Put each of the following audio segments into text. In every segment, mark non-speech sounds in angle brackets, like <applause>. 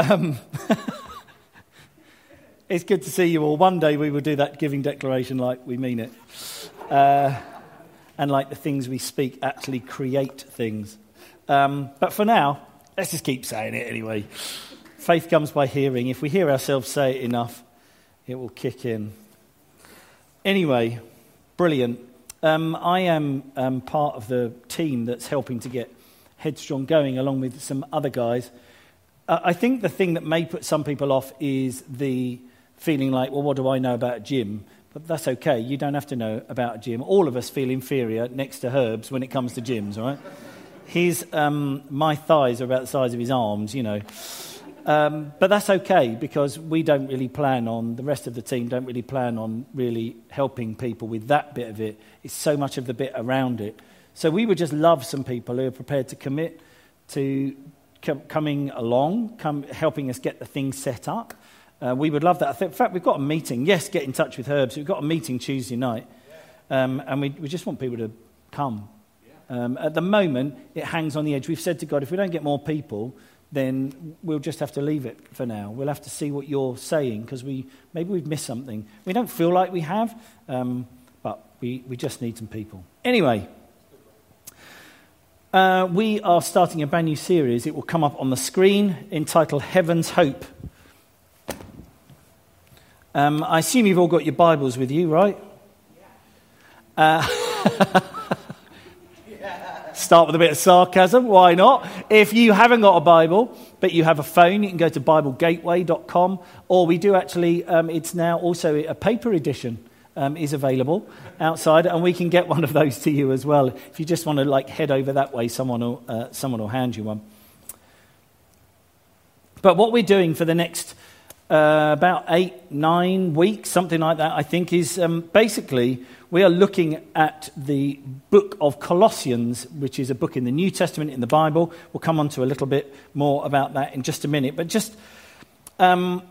Um, <laughs> it's good to see you all. One day we will do that giving declaration like we mean it. Uh, and like the things we speak actually create things. Um, but for now, let's just keep saying it anyway. Faith comes by hearing. If we hear ourselves say it enough, it will kick in. Anyway, brilliant. Um, I am um, part of the team that's helping to get Headstrong going, along with some other guys. Uh, I think the thing that may put some people off is the feeling like, well, what do I know about a gym? But that's okay. You don't have to know about a gym. All of us feel inferior next to Herbs when it comes to gyms, right? His, um, my thighs are about the size of his arms, you know. Um, but that's okay because we don't really plan on, the rest of the team don't really plan on really helping people with that bit of it. It's so much of the bit around it. So we would just love some people who are prepared to commit to com- coming along, come, helping us get the thing set up. Uh, we would love that. In fact, we've got a meeting. Yes, get in touch with Herbs. We've got a meeting Tuesday night. Um, and we, we just want people to come. Um, at the moment, it hangs on the edge. We've said to God, if we don't get more people, then we'll just have to leave it for now. We'll have to see what you're saying because we, maybe we've missed something. We don't feel like we have, um, but we, we just need some people. Anyway, uh, we are starting a brand new series. It will come up on the screen entitled Heaven's Hope. Um, I assume you've all got your Bibles with you, right? Uh, <laughs> Start with a bit of sarcasm. Why not? If you haven't got a Bible, but you have a phone, you can go to BibleGateway.com, or we do actually, um, it's now also a paper edition. Um, is available outside, and we can get one of those to you as well. If you just want to like head over that way, someone will, uh, someone will hand you one. But what we're doing for the next uh, about eight, nine weeks, something like that, I think, is um, basically we are looking at the book of Colossians, which is a book in the New Testament in the Bible. We'll come on to a little bit more about that in just a minute. But just um,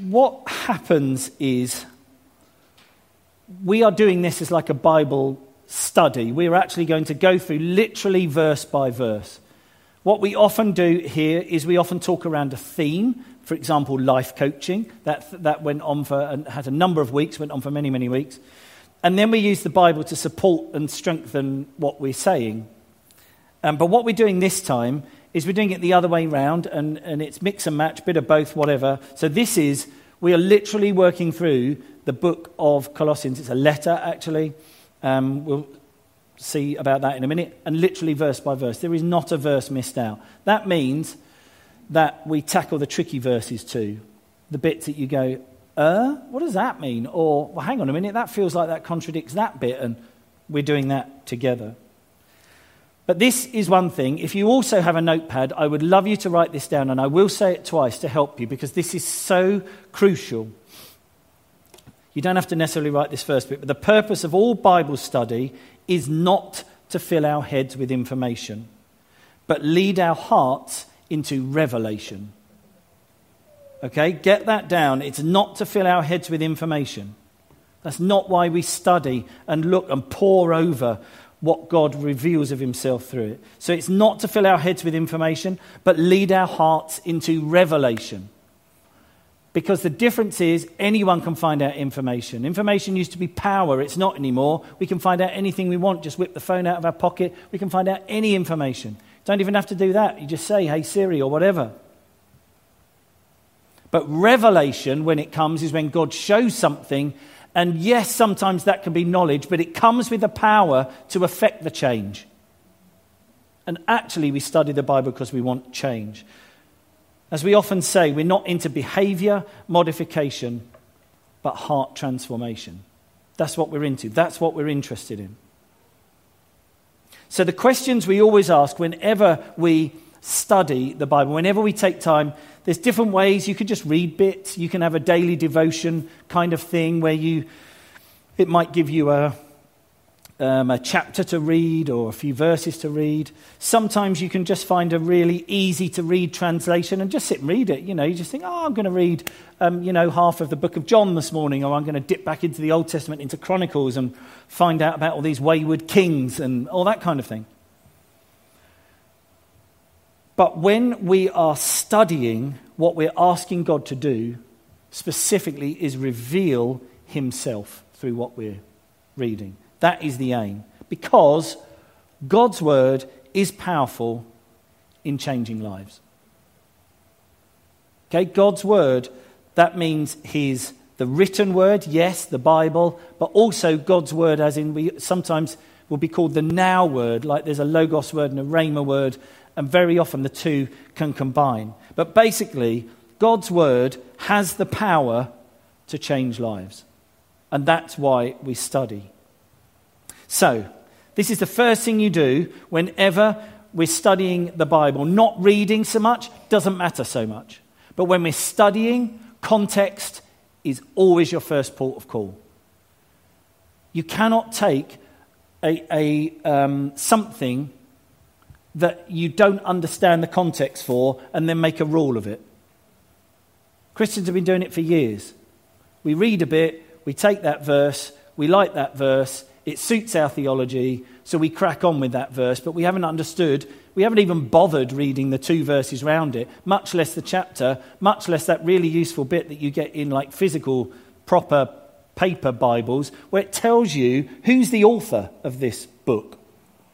what happens is we are doing this as like a Bible study. We're actually going to go through literally verse by verse. What we often do here is we often talk around a theme. For example, life coaching. That, that went on for, and had a number of weeks, went on for many, many weeks. And then we use the Bible to support and strengthen what we're saying. Um, but what we're doing this time is we're doing it the other way round, and, and it's mix and match, bit of both, whatever. So this is, we are literally working through the book of Colossians. It's a letter, actually. Um, we'll see about that in a minute. And literally verse by verse. There is not a verse missed out. That means that we tackle the tricky verses too. The bits that you go, uh, what does that mean? Or, well, hang on a minute, that feels like that contradicts that bit, and we're doing that together. But this is one thing. If you also have a notepad, I would love you to write this down, and I will say it twice to help you because this is so crucial. You don't have to necessarily write this first bit, but the purpose of all Bible study is not to fill our heads with information, but lead our hearts into revelation. Okay, get that down. It's not to fill our heads with information. That's not why we study and look and pore over what God reveals of himself through it. So it's not to fill our heads with information, but lead our hearts into revelation. Because the difference is anyone can find out information. Information used to be power, it's not anymore. We can find out anything we want, just whip the phone out of our pocket. We can find out any information. Don't even have to do that. You just say, hey Siri, or whatever. But revelation, when it comes, is when God shows something. And yes, sometimes that can be knowledge, but it comes with the power to affect the change. And actually, we study the Bible because we want change. As we often say, we're not into behavior modification, but heart transformation. That's what we're into. That's what we're interested in. So, the questions we always ask whenever we study the Bible, whenever we take time, there's different ways. You could just read bits. You can have a daily devotion kind of thing where you, it might give you a, um, a chapter to read or a few verses to read. Sometimes you can just find a really easy to read translation and just sit and read it. You know, you just think, oh, I'm going to read, um, you know, half of the book of John this morning, or I'm going to dip back into the Old Testament, into Chronicles, and find out about all these wayward kings and all that kind of thing. But when we are studying, what we're asking God to do specifically is reveal Himself through what we're reading. That is the aim. Because God's word is powerful in changing lives. Okay, God's word, that means His the written word, yes, the Bible, but also God's word, as in we sometimes will be called the now word, like there's a logos word and a rhema word, and very often the two can combine. But basically, God's word has the power to change lives. And that's why we study. So, this is the first thing you do whenever we're studying the Bible. Not reading so much, doesn't matter so much. But when we're studying, context is always your first port of call. You cannot take a, a um, something that you don't understand the context for and then make a rule of it. Christians have been doing it for years. We read a bit, we take that verse, we like that verse, it suits our theology, so we crack on with that verse, but we haven't understood, we haven't even bothered reading the two verses round it, much less the chapter, much less that really useful bit that you get in like physical, proper paper Bibles, where it tells you who's the author of this book.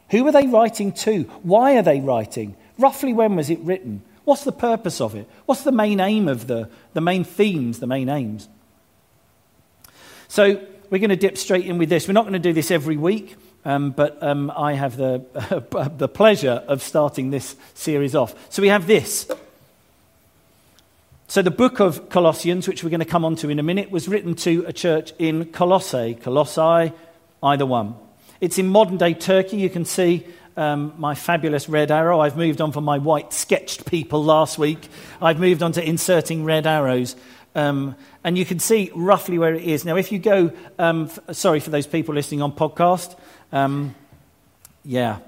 Who are they writing to? Why are they writing? Roughly when was it written? What's the purpose of it? What's the main aim of the, the main themes, the main aims? So we're going to dip straight in with this. We're not going to do this every week, um, but um, I have the, <laughs> the pleasure of starting this series off. So we have this. So the book of Colossians, which we're going to come on to in a minute, was written to a church in Colossae. Colossae, either one. It's in modern day Turkey. You can see um, my fabulous red arrow. I've moved on from my white sketched people last week. I've moved on to inserting red arrows. Um, and you can see roughly where it is. Now, if you go, um, f- sorry for those people listening on podcast, um, yeah,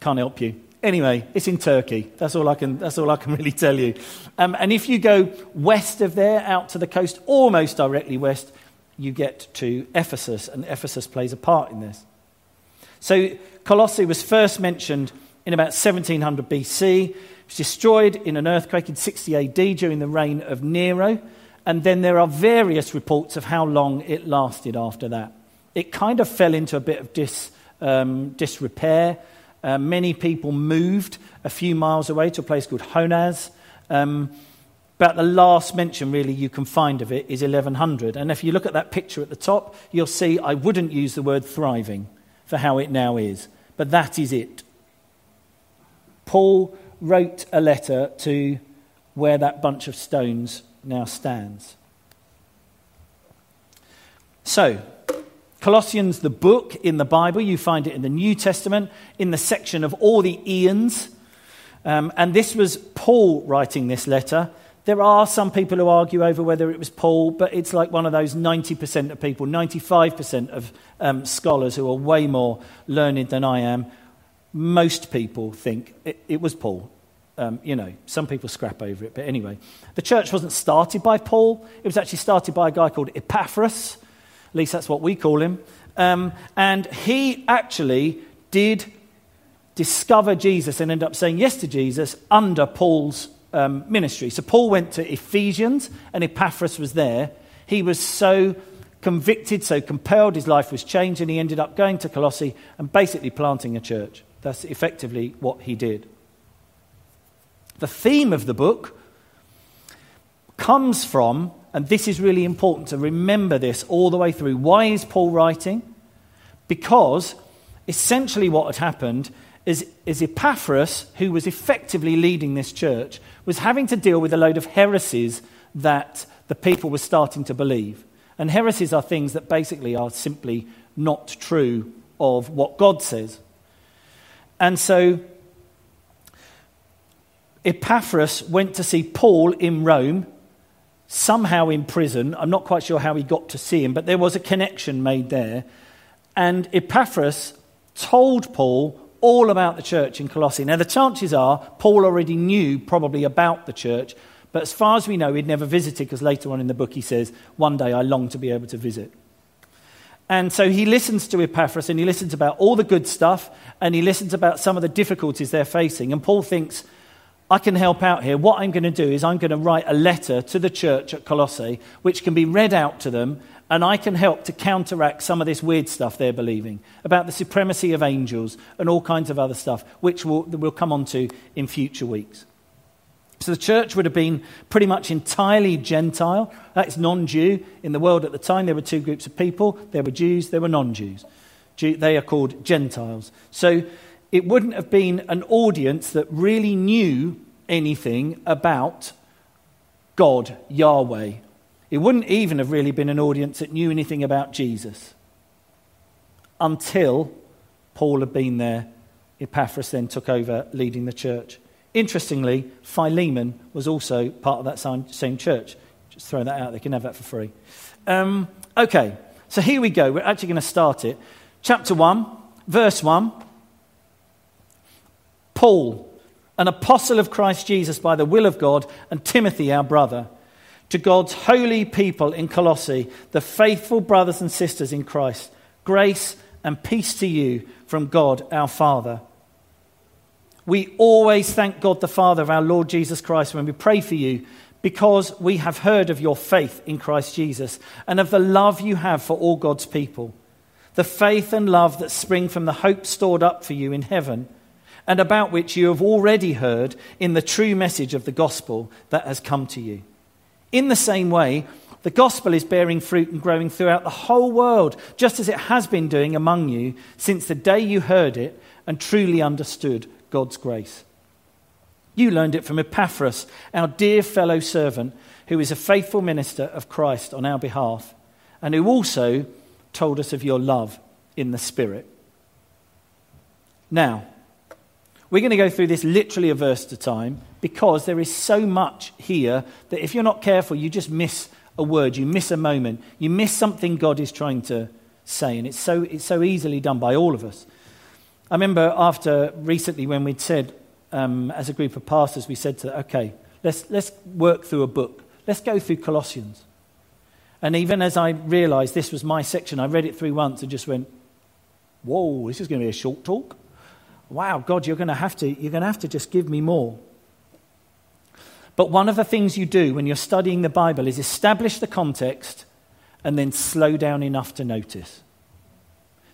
can't help you. Anyway, it's in Turkey. That's all I can, that's all I can <laughs> really tell you. Um, and if you go west of there, out to the coast, almost directly west, you get to Ephesus, and Ephesus plays a part in this. So, Colossae was first mentioned in about 1700 BC. It was destroyed in an earthquake in 60 AD during the reign of Nero. And then there are various reports of how long it lasted after that. It kind of fell into a bit of dis, um, disrepair. Uh, many people moved a few miles away to a place called Honaz. Um, but the last mention, really, you can find of it is 1100. And if you look at that picture at the top, you'll see I wouldn't use the word thriving for how it now is. But that is it. Paul wrote a letter to where that bunch of stones now stands. So, Colossians, the book in the Bible, you find it in the New Testament, in the section of all the Ians. Um, and this was Paul writing this letter. There are some people who argue over whether it was Paul, but it's like one of those 90% of people, 95% of um, scholars who are way more learned than I am. Most people think it, it was Paul. Um, you know, some people scrap over it, but anyway. The church wasn't started by Paul, it was actually started by a guy called Epaphras. At least that's what we call him. Um, and he actually did discover Jesus and end up saying yes to Jesus under Paul's um, ministry. So Paul went to Ephesians, and Epaphras was there. He was so convicted, so compelled, his life was changed, and he ended up going to Colossae and basically planting a church. That's effectively what he did. The theme of the book comes from, and this is really important to remember this all the way through. Why is Paul writing? Because essentially what had happened is, is Epaphras, who was effectively leading this church, was having to deal with a load of heresies that the people were starting to believe. And heresies are things that basically are simply not true of what God says. And so Epaphras went to see Paul in Rome, somehow in prison. I'm not quite sure how he got to see him, but there was a connection made there. And Epaphras told Paul all about the church in Colossae. Now, the chances are Paul already knew probably about the church, but as far as we know, he'd never visited because later on in the book he says, One day I long to be able to visit. And so he listens to Epaphras and he listens about all the good stuff and he listens about some of the difficulties they're facing. And Paul thinks, I can help out here. What I'm going to do is I'm going to write a letter to the church at Colossae, which can be read out to them, and I can help to counteract some of this weird stuff they're believing about the supremacy of angels and all kinds of other stuff, which we'll, we'll come on to in future weeks. So the church would have been pretty much entirely Gentile. That's non Jew. In the world at the time, there were two groups of people there were Jews, there were non Jews. They are called Gentiles. So it wouldn't have been an audience that really knew anything about God, Yahweh. It wouldn't even have really been an audience that knew anything about Jesus until Paul had been there. Epaphras then took over leading the church. Interestingly, Philemon was also part of that same church. Just throw that out, they can have that for free. Um, okay, so here we go. We're actually going to start it. Chapter 1, verse 1. Paul, an apostle of Christ Jesus by the will of God, and Timothy, our brother, to God's holy people in Colossae, the faithful brothers and sisters in Christ, grace and peace to you from God our Father. We always thank God the Father of our Lord Jesus Christ when we pray for you because we have heard of your faith in Christ Jesus and of the love you have for all God's people, the faith and love that spring from the hope stored up for you in heaven and about which you have already heard in the true message of the gospel that has come to you. In the same way, the gospel is bearing fruit and growing throughout the whole world, just as it has been doing among you since the day you heard it and truly understood God's grace. You learned it from Epaphras, our dear fellow servant, who is a faithful minister of Christ on our behalf, and who also told us of your love in the Spirit. Now, we're going to go through this literally a verse at a time because there is so much here that if you're not careful, you just miss a word, you miss a moment, you miss something God is trying to say. And it's so, it's so easily done by all of us. I remember after recently when we'd said, um, as a group of pastors, we said to, okay, let's, let's work through a book. Let's go through Colossians. And even as I realized this was my section, I read it through once and just went, whoa, this is going to be a short talk wow, God, you're going to have to, you're going to have to just give me more. But one of the things you do when you're studying the Bible is establish the context and then slow down enough to notice.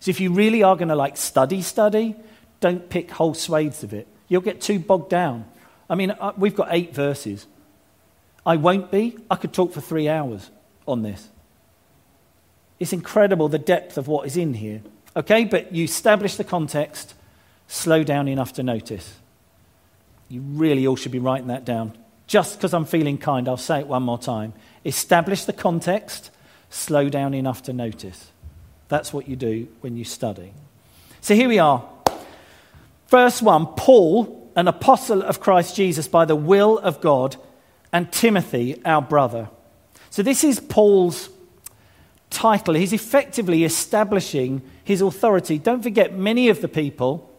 So if you really are going to like study, study, don't pick whole swathes of it. You'll get too bogged down. I mean, uh, we've got eight verses. I won't be. I could talk for three hours on this. It's incredible the depth of what is in here. Okay, but you establish the context slow down enough to notice. You really all should be writing that down. Just because I'm feeling kind, I'll say it one more time. Establish the context, slow down enough to notice. That's what you do when you study. So here we are. Verse 1 Paul, an apostle of Christ Jesus by the will of God, and Timothy, our brother. So this is Paul's title. He's effectively establishing his authority. Don't forget, many of the people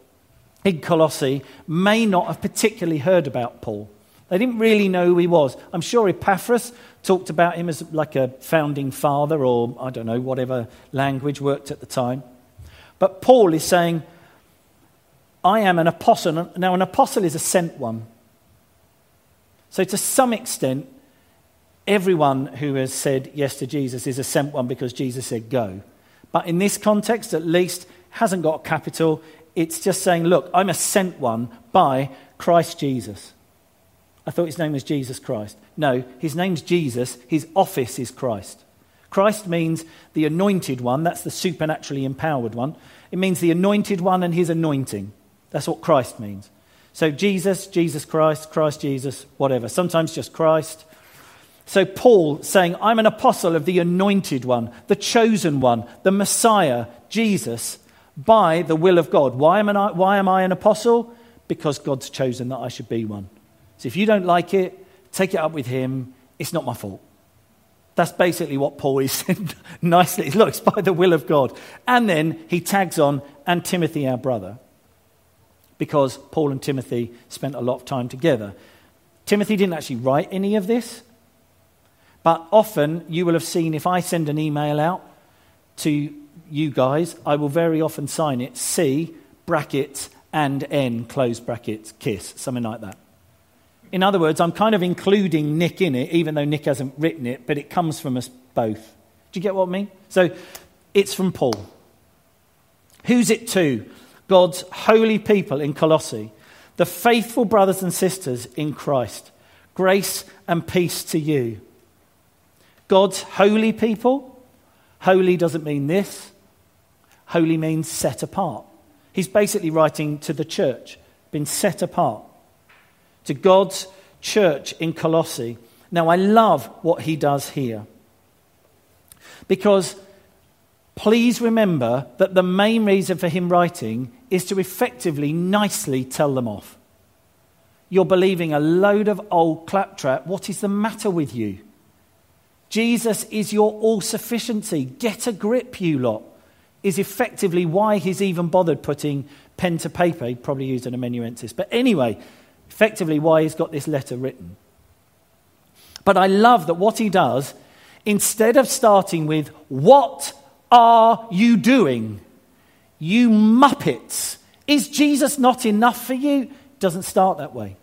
in Colossae may not have particularly heard about Paul. They didn't really know who he was. I'm sure Epaphras talked about him as like a founding father or, I don't know, whatever language worked at the time. But Paul is saying, I am an apostle. Now, an apostle is a sent one. So, to some extent, everyone who has said yes to Jesus is a sent one because Jesus said go. But in this context, at least, hasn't got a capital. It's just saying, look, I'm a sent one by Christ Jesus. I thought his name was Jesus Christ. No, his name's Jesus. His office is Christ. Christ means the anointed one. That's the supernaturally empowered one. It means the anointed one and his anointing. That's what Christ means. So Jesus, Jesus Christ, Christ Jesus, whatever. Sometimes just Christ. So Paul saying, I'm an apostle of the anointed one, the chosen one, the Messiah, Jesus, by the will of God. Why am, I, why am I an apostle? Because God's chosen that I should be one. So if you don't like it, take it up with him. It's not my fault. That's basically what Paul is saying <laughs> nicely. Look, it's by the will of God. And then he tags on, and Timothy, our brother, because Paul and Timothy spent a lot of time together. Timothy didn't actually write any of this, but often you will have seen if I send an email out to you guys, I will very often sign it C, brackets, and N, close brackets, kiss, something like that. In other words, I'm kind of including Nick in it, even though Nick hasn't written it, but it comes from us both. Do you get what I mean? So it's from Paul. Who's it to? God's holy people in Colossae, the faithful brothers and sisters in Christ. Grace and peace to you. God's holy people. Holy doesn't mean this, holy means set apart. He's basically writing to the church, been set apart to God's church in Colossae. Now, I love what he does here. Because please remember that the main reason for him writing is to effectively, nicely tell them off. You're believing a load of old claptrap. What is the matter with you? Jesus is your all sufficiency. Get a grip, you lot, is effectively why he's even bothered putting pen to paper. He probably used an amanuensis. But anyway, effectively why he's got this letter written. But I love that what he does, instead of starting with, What are you doing? You muppets. Is Jesus not enough for you? Doesn't start that way.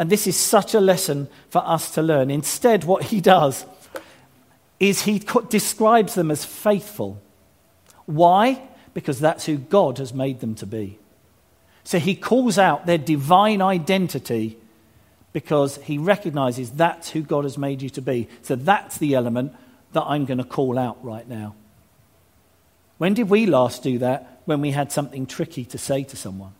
And this is such a lesson for us to learn. Instead, what he does is he describes them as faithful. Why? Because that's who God has made them to be. So he calls out their divine identity because he recognizes that's who God has made you to be. So that's the element that I'm going to call out right now. When did we last do that? When we had something tricky to say to someone.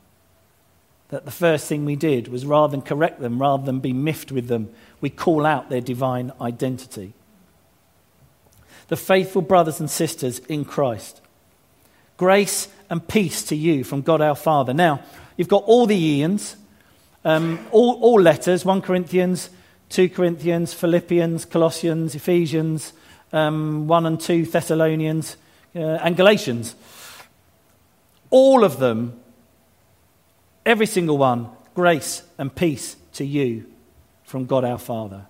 That the first thing we did was rather than correct them, rather than be miffed with them, we call out their divine identity. The faithful brothers and sisters in Christ. Grace and peace to you from God our Father. Now, you've got all the Ians, um, all, all letters 1 Corinthians, 2 Corinthians, Philippians, Colossians, Ephesians, um, 1 and 2 Thessalonians, uh, and Galatians. All of them, every single one, grace and peace to you from God our Father.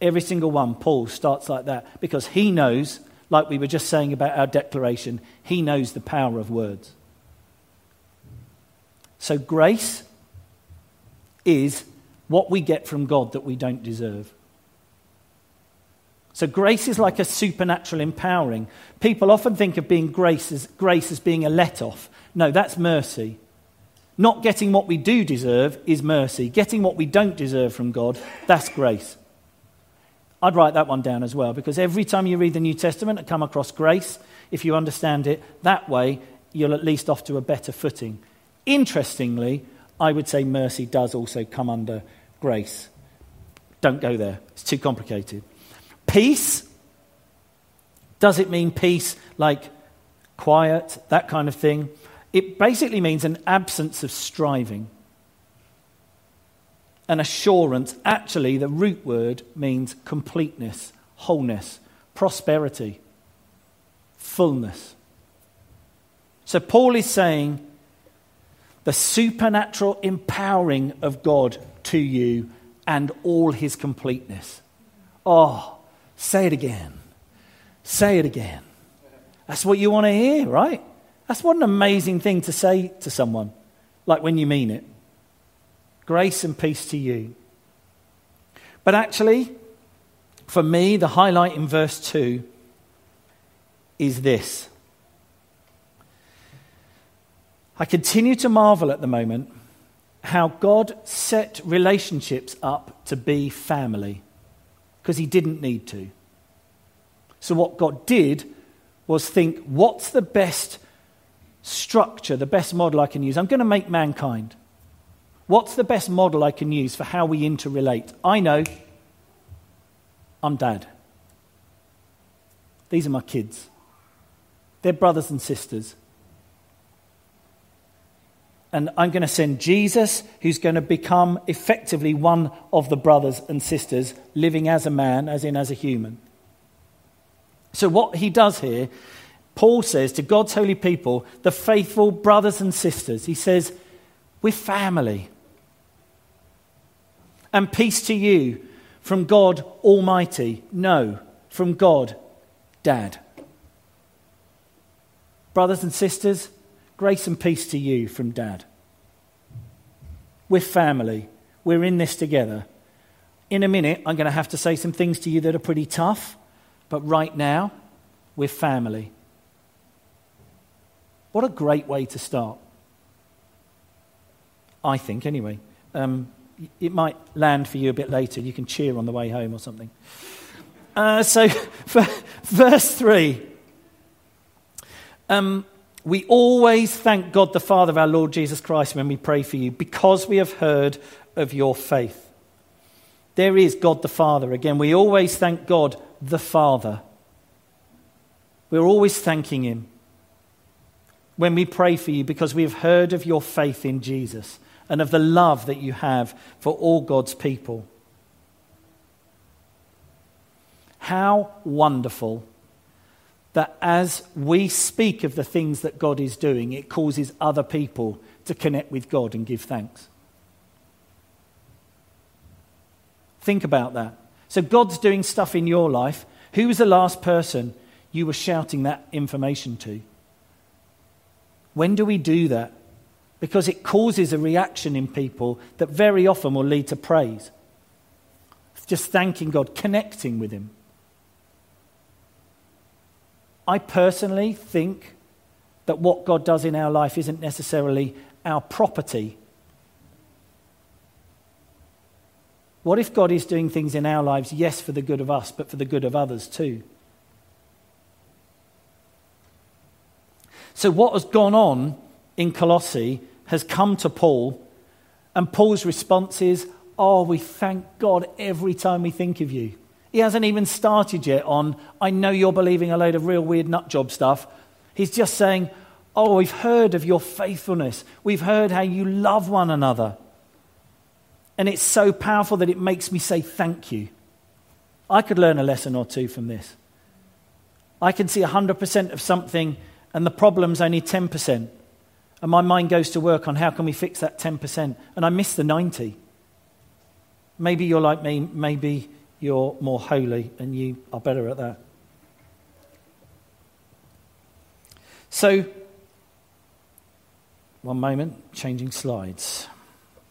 Every single one, Paul starts like that because he knows like we were just saying about our declaration, he knows the power of words. So, grace is what we get from God that we don't deserve. So, grace is like a supernatural empowering. People often think of being grace as, grace as being a let off. No, that's mercy. Not getting what we do deserve is mercy. Getting what we don't deserve from God, that's grace. I'd write that one down as well because every time you read the New Testament and come across grace, if you understand it that way, you're at least off to a better footing. Interestingly, I would say mercy does also come under grace. Don't go there, it's too complicated. Peace. Does it mean peace like quiet, that kind of thing? It basically means an absence of striving an assurance, actually, the root word means completeness, wholeness, prosperity, fullness. So Paul is saying the supernatural empowering of God to you and all his completeness. Oh, say it again. Say it again. That's what you want to hear, right? That's what an amazing thing to say to someone, like when you mean it. Grace and peace to you. But actually, for me, the highlight in verse 2 is this. I continue to marvel at the moment how God set relationships up to be family because he didn't need to. So, what God did was think, what's the best structure, the best model I can use? I'm going to make mankind. What's the best model I can use for how we interrelate? I know I'm dad. These are my kids. They're brothers and sisters. And I'm going to send Jesus, who's going to become effectively one of the brothers and sisters, living as a man, as in as a human. So, what he does here, Paul says to God's holy people, the faithful brothers and sisters, he says, We're family and peace to you from God Almighty. No, from God, Dad. Brothers and sisters, grace and peace to you from Dad. We're family. we're in this together. In a minute, I'm going to have to say some things to you that are pretty tough, but right now, we're family. What a great way to start. I think, anyway. Um, it might land for you a bit later. You can cheer on the way home or something. Uh, so, <laughs> verse 3. Um, we always thank God the Father of our Lord Jesus Christ when we pray for you because we have heard of your faith. There is God the Father. Again, we always thank God the Father. We're always thanking Him when we pray for you because we have heard of your faith in Jesus and of the love that you have for all God's people. How wonderful that as we speak of the things that God is doing, it causes other people to connect with God and give thanks. Think about that. So, God's doing stuff in your life. Who was the last person you were shouting that information to? When do we do that? Because it causes a reaction in people that very often will lead to praise. Just thanking God, connecting with Him. I personally think that what God does in our life isn't necessarily our property. What if God is doing things in our lives, yes, for the good of us, but for the good of others too? So, what has gone on in Colossae has come to Paul, and Paul's response is, Oh, we thank God every time we think of you. He hasn't even started yet on, I know you're believing a load of real weird nut job stuff. He's just saying, Oh, we've heard of your faithfulness. We've heard how you love one another. And it's so powerful that it makes me say thank you. I could learn a lesson or two from this. I can see 100% of something and the problem's only 10%. And my mind goes to work on how can we fix that 10%. And I miss the 90. Maybe you're like me, maybe you're more holy and you are better at that. So, one moment, changing slides.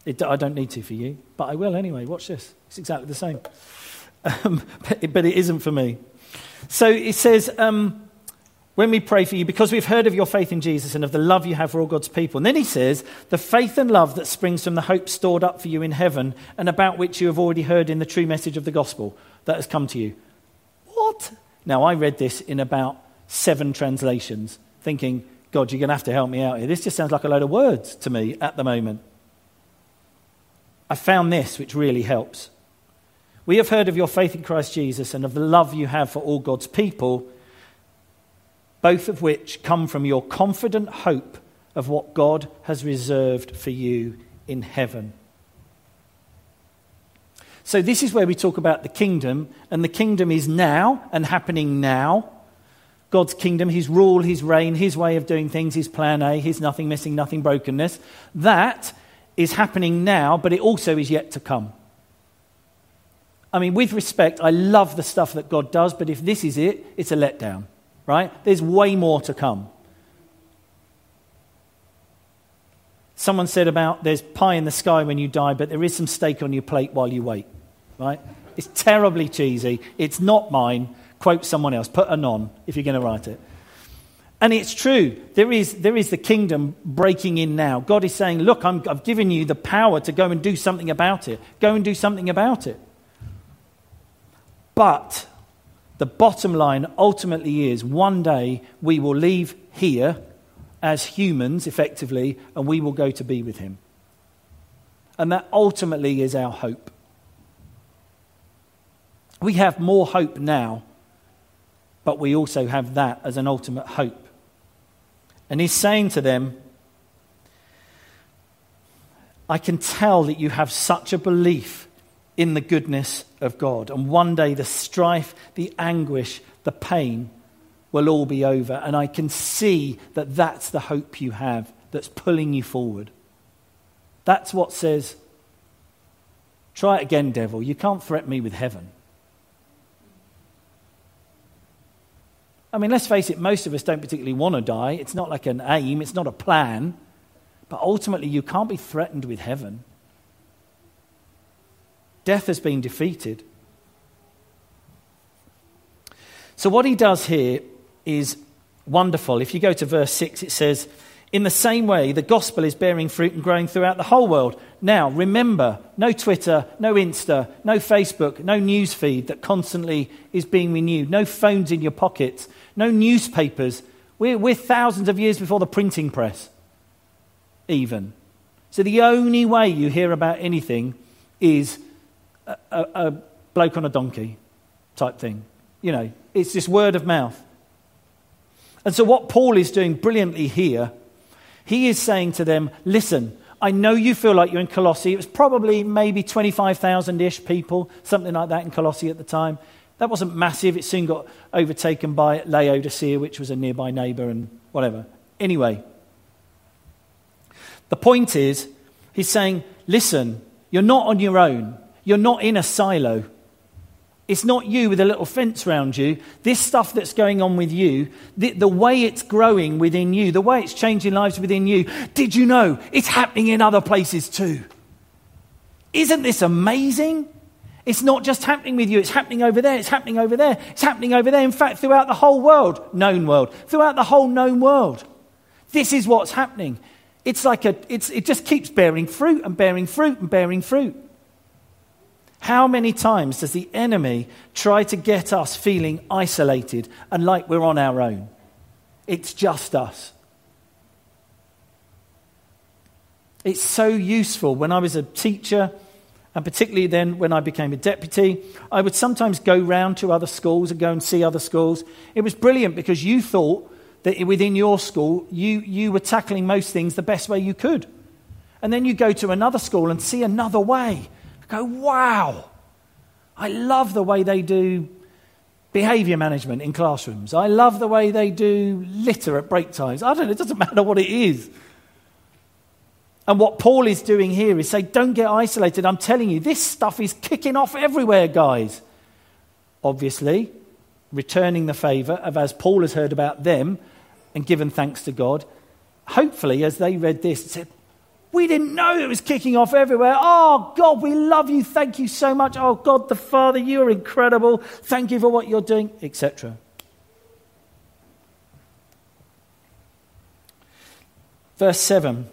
It, I don't need to for you, but I will anyway. Watch this. It's exactly the same. <laughs> Um, but, but, it isn't for me. So it says, um, when we pray for you, because we've heard of your faith in Jesus and of the love you have for all God's people. And then he says, the faith and love that springs from the hope stored up for you in heaven and about which you have already heard in the true message of the gospel that has come to you. What? Now, I read this in about seven translations, thinking, God, you're going to have to help me out here. This just sounds like a load of words to me at the moment. I found this, which really helps. We have heard of your faith in Christ Jesus and of the love you have for all God's people both of which come from your confident hope of what God has reserved for you in heaven. So, this is where we talk about the kingdom, and the kingdom is now and happening now. God's kingdom, his rule, his reign, his way of doing things, his plan A, his nothing missing, nothing brokenness. That is happening now, but it also is yet to come. I mean, with respect, I love the stuff that God does, but if this is it, it's a letdown right? There's way more to come. Someone said about there's pie in the sky when you die, but there is some steak on your plate while you wait, right? It's terribly cheesy. It's not mine. Quote someone else. Put a non if you're going to write it. And it's true. There is, there is the kingdom breaking in now. God is saying, Look, i I've given you the power to go and do something about it. Go and do something about it. But the bottom line ultimately is one day we will leave here as humans, effectively, and we will go to be with him. And that ultimately is our hope. We have more hope now, but we also have that as an ultimate hope. And he's saying to them, I can tell that you have such a belief in the goodness of God. And one day the strife, the anguish, the pain will all be over. And I can see that that's the hope you have that's pulling you forward. That's what says, try it again, devil. You can't threaten me with heaven. I mean, let's face it, most of us don't particularly want to die. It's not like an aim, it's not a plan. But ultimately, you can't be threatened with heaven. Death has been defeated. So, what he does here is wonderful. If you go to verse 6, it says, In the same way, the gospel is bearing fruit and growing throughout the whole world. Now, remember, no Twitter, no Insta, no Facebook, no news feed that constantly is being renewed, no phones in your pockets, no newspapers. We're, we're thousands of years before the printing press, even. So, the only way you hear about anything is a, a, bloke on a donkey type thing. You know, it's just word of mouth. And so, what Paul is doing brilliantly here, he is saying to them, Listen, I know you feel like you're in Colossae. It was probably maybe 25,000 ish people, something like that in Colossae at the time. That wasn't massive. It soon got overtaken by Laodicea, which was a nearby neighbor and whatever. Anyway, the point is, he's saying, Listen, you're not on your own, you're not in a silo. It's not you with a little fence around you. This stuff that's going on with you, the, the, way it's growing within you, the way it's changing lives within you, did you know it's happening in other places too? Isn't this amazing? It's not just happening with you, it's happening over there, it's happening over there, it's happening over there. In fact, throughout the whole world, known world, throughout the whole known world. This is what's happening. It's like a, it's, it just keeps bearing fruit and bearing fruit and bearing fruit. How many times does the enemy try to get us feeling isolated and like we're on our own? It's just us. It's so useful. When I was a teacher, and particularly then when I became a deputy, I would sometimes go round to other schools and go and see other schools. It was brilliant because you thought that within your school, you, you were tackling most things the best way you could. And then you go to another school and see another way go, wow, I love the way they do behavior management in classrooms. I love the way they do litter at break times. I don't know, it doesn't <laughs> matter what it is. And what Paul is doing here is say, don't get isolated. I'm telling you, this stuff is kicking off everywhere, guys. Obviously, returning the favor of as Paul has heard about them and given thanks to God. Hopefully, as they read this, said, we didn't know it was kicking off everywhere. Oh, God, we love you. Thank you so much. Oh, God the Father, you are incredible. Thank you for what you're doing, etc. Verse 7.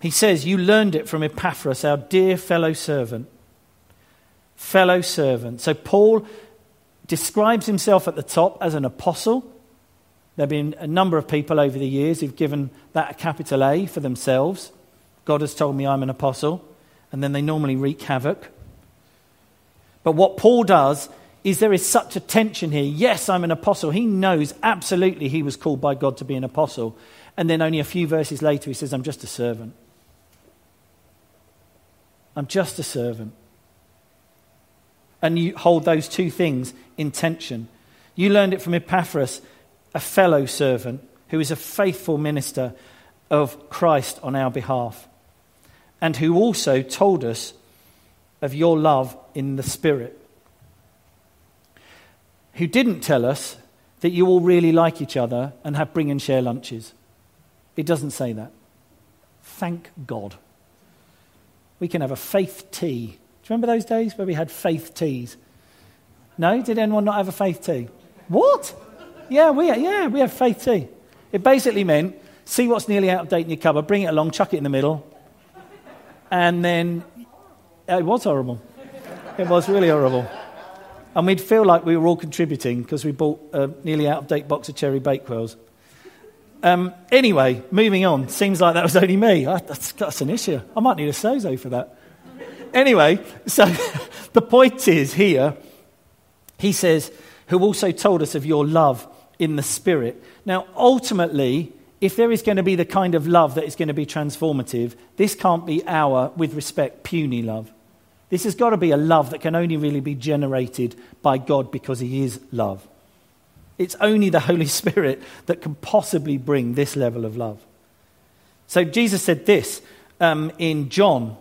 He says, You learned it from Epaphras, our dear fellow servant. Fellow servant. So Paul describes himself at the top as an apostle. There have been a number of people over the years who've given that a capital A for themselves. God has told me I'm an apostle, and then they normally wreak havoc. But what Paul does is there is such a tension here. Yes, I'm an apostle. He knows absolutely he was called by God to be an apostle. And then only a few verses later, he says, I'm just a servant. I'm just a servant. And you hold those two things in tension. You learned it from Epaphras a fellow servant who is a faithful minister of Christ on our behalf, and who also told us of your love in the Spirit. Who didn't tell us that you all really like each other and have bring and share lunches. It doesn't say that. Thank God. We can have a faith tea. Do you remember those days where we had faith teas? No? Did anyone not have a faith tea? What? Yeah, we, yeah, we have faith tea. It basically meant see what's nearly out of date in your cupboard, bring it along, chuck it in the middle, and then it was horrible. It was really horrible. And we'd feel like we were all contributing because we bought a nearly out of date box of cherry bakewells. Um, anyway, moving on. Seems like that was only me. I, that's, that's an issue. I might need a sozo for that. Anyway, so <laughs> the point is here, he says, who also told us of your love in the Spirit. Now, ultimately, if there is going to be the kind of love that is going to be transformative, this can't be our, with respect, puny love. This has got to be a love that can only really be generated by God because He is love. It's only the Holy <laughs> Spirit that can possibly bring this level of love. So Jesus said this um, in John.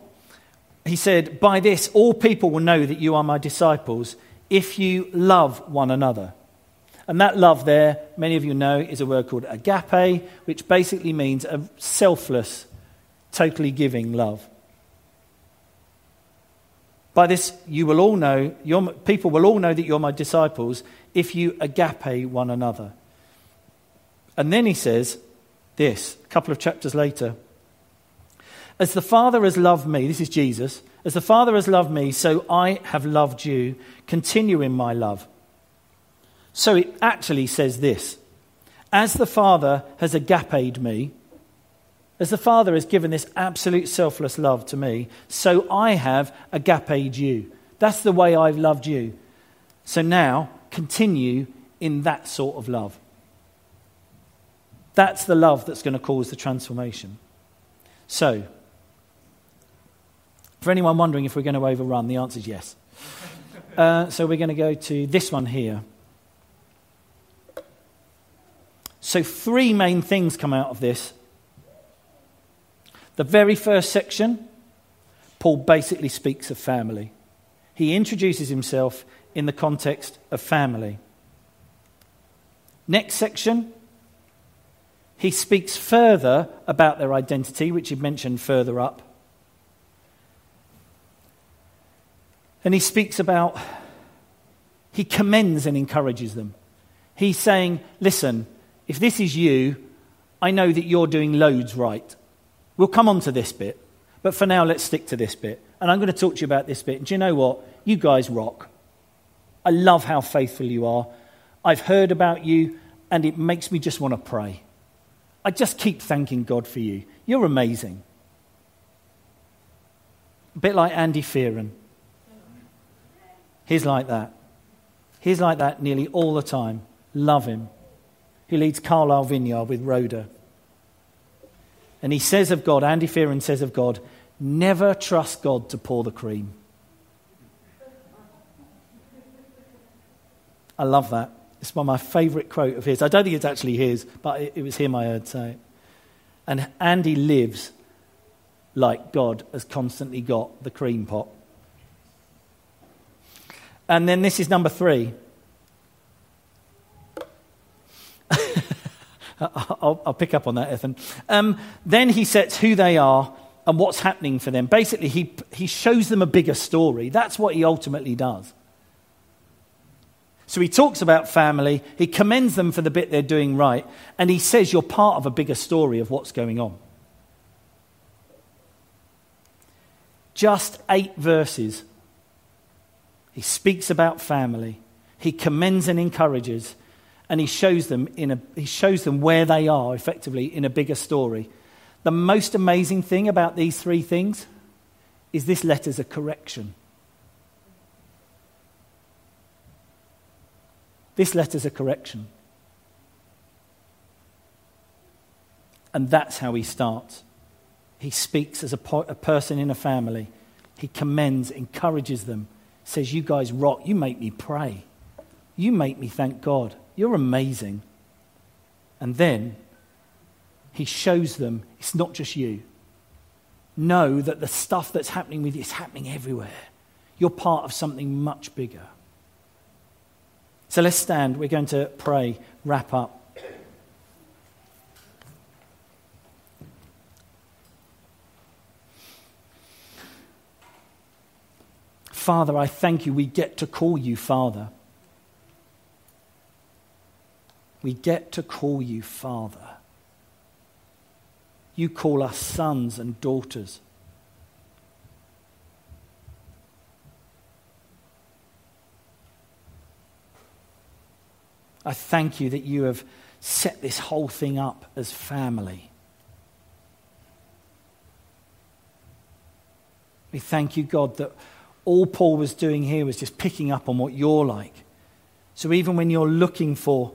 He said, By this all people will know that you are my disciples if you love one another. And that love there, many of you know, is a word called agape, which basically means a selfless, totally giving love. By this, you will all know, your, people will all know that you're my disciples if you agape one another. And then he says this, a couple of chapters later. As the Father has loved me, this is Jesus, as the Father has loved me, so I have loved you. Continue in my love. So it actually says this As the Father has agapeed me, as the Father has given this absolute selfless love to me, so I have agapeed you. That's the way I've loved you. So now, continue in that sort of love. That's the love that's going to cause the transformation. So, for anyone wondering if we're going to overrun, the answer is yes. Uh, so we're going to go to this one here. So, three main things come out of this. The very first section, Paul basically speaks of family. He introduces himself in the context of family. Next section, he speaks further about their identity, which he mentioned further up. And he speaks about, he commends and encourages them. He's saying, listen, if this is you, I know that you're doing loads right. We'll come on to this bit, but for now, let's stick to this bit. And I'm going to talk to you about this bit. Do you know what? You guys rock. I love how faithful you are. I've heard about you, and it makes me just want to pray. I just keep thanking God for you. You're amazing. A bit like Andy Fearon. He's like that. He's like that nearly all the time. Love him. He leads Carlisle Vineyard with Rhoda. And he says of God, Andy Fearon says of God, never trust God to pour the cream. I love that. It's one of my favourite quote of his. I don't think it's actually his, but it, it was him I heard say it. And Andy lives like God has constantly got the cream pot. And then this is number three. I'll, I'll, pick up on that, Ethan. Um, then he sets who they are and what's happening for them. Basically, he, he shows them a bigger story. That's what he ultimately does. So he talks about family, he commends them for the bit they're doing right, and he says you're part of a bigger story of what's going on. Just eight verses he speaks about family. He commends and encourages, and he shows them, in a, he shows them where they are effectively in a bigger story. The most amazing thing about these three things is this letter's a correction. This letter's a correction. And that's how he starts. He speaks as a, po- a person in a family. He commends, encourages them says, You guys rock. You make me pray. You make me thank God. You're amazing. And then he shows them it's not just you. Know that the stuff that's happening with you is happening everywhere. You're part of something much bigger. So let's stand. We're going to pray, wrap up. Father, I thank you we get to call you Father. We get to call you Father. You call us sons and daughters. I thank you that you have set this whole thing up as family. We thank you, God, that all Paul was doing here was just picking up on what you're like. So even when you're looking for,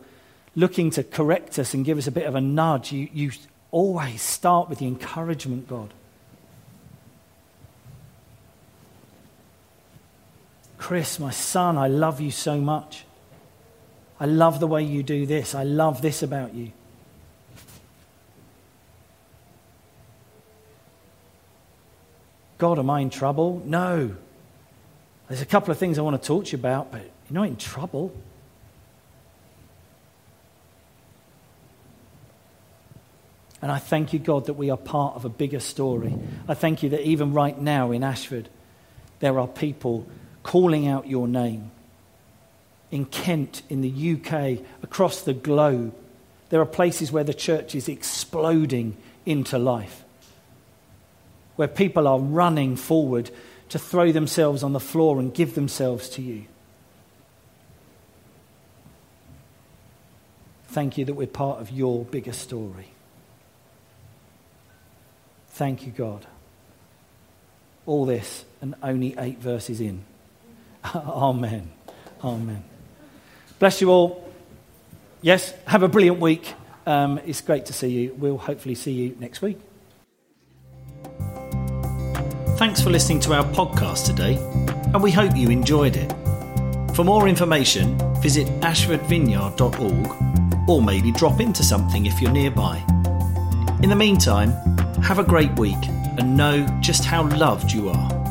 looking to correct us and give us a bit of a nudge, you, you always start with the encouragement, God. Chris, my son, I love you so much. I love the way you do this. I love this about you. God, am I in trouble? No. There's a couple of things I want to talk to you about, but you're not in trouble. And I thank you, God, that we are part of a bigger story. I thank you that even right now in Ashford, there are people calling out your name. In Kent, in the UK, across the globe, there are places where the church is exploding into life, where people are running forward to throw themselves on the floor and give themselves to you. Thank you that we're part of your bigger story. Thank you, God. All this and only eight verses in. <laughs> Amen. Amen. Bless you all. Yes, have a brilliant week. Um, it's great to see you. We'll hopefully see you next week. Thanks for listening to our podcast today, and we hope you enjoyed it. For more information, visit ashfordvineyard.org or maybe drop into something if you're nearby. In the meantime, have a great week and know just how loved you are.